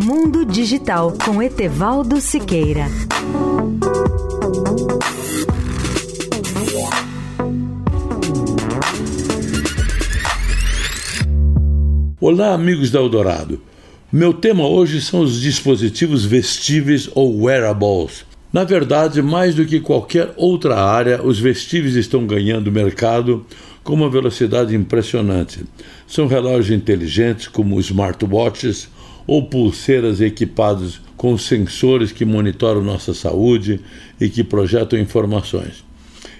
Mundo Digital com Etevaldo Siqueira. Olá, amigos da Eldorado. Meu tema hoje são os dispositivos vestíveis ou wearables. Na verdade, mais do que qualquer outra área, os vestíveis estão ganhando mercado com uma velocidade impressionante. São relógios inteligentes como smartwatches ou pulseiras equipadas com sensores que monitoram nossa saúde e que projetam informações.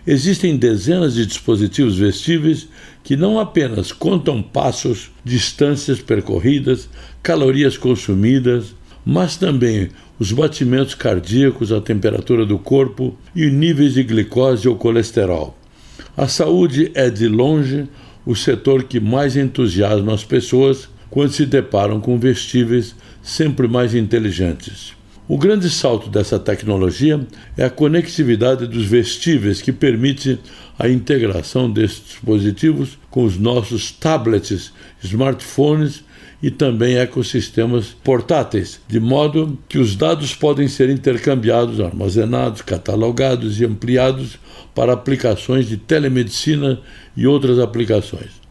Existem dezenas de dispositivos vestíveis que não apenas contam passos, distâncias percorridas, calorias consumidas, mas também os batimentos cardíacos, a temperatura do corpo e níveis de glicose ou colesterol. A saúde é, de longe, o setor que mais entusiasma as pessoas quando se deparam com vestíveis sempre mais inteligentes. O grande salto dessa tecnologia é a conectividade dos vestíveis, que permite a integração desses dispositivos com os nossos tablets, smartphones e também ecossistemas portáteis, de modo que os dados podem ser intercambiados, armazenados, catalogados e ampliados para aplicações de telemedicina e outras aplicações.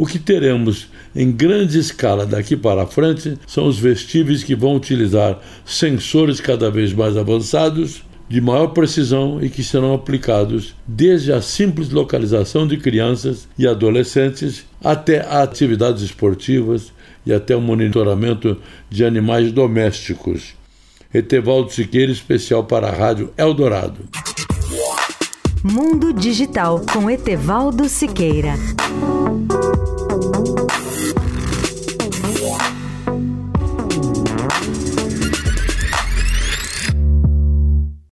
O que teremos em grande escala daqui para frente são os vestíveis que vão utilizar sensores cada vez mais avançados, de maior precisão e que serão aplicados desde a simples localização de crianças e adolescentes até atividades esportivas e até o monitoramento de animais domésticos. Etevaldo Siqueira, especial para a Rádio Eldorado. Mundo Digital com Etevaldo Siqueira.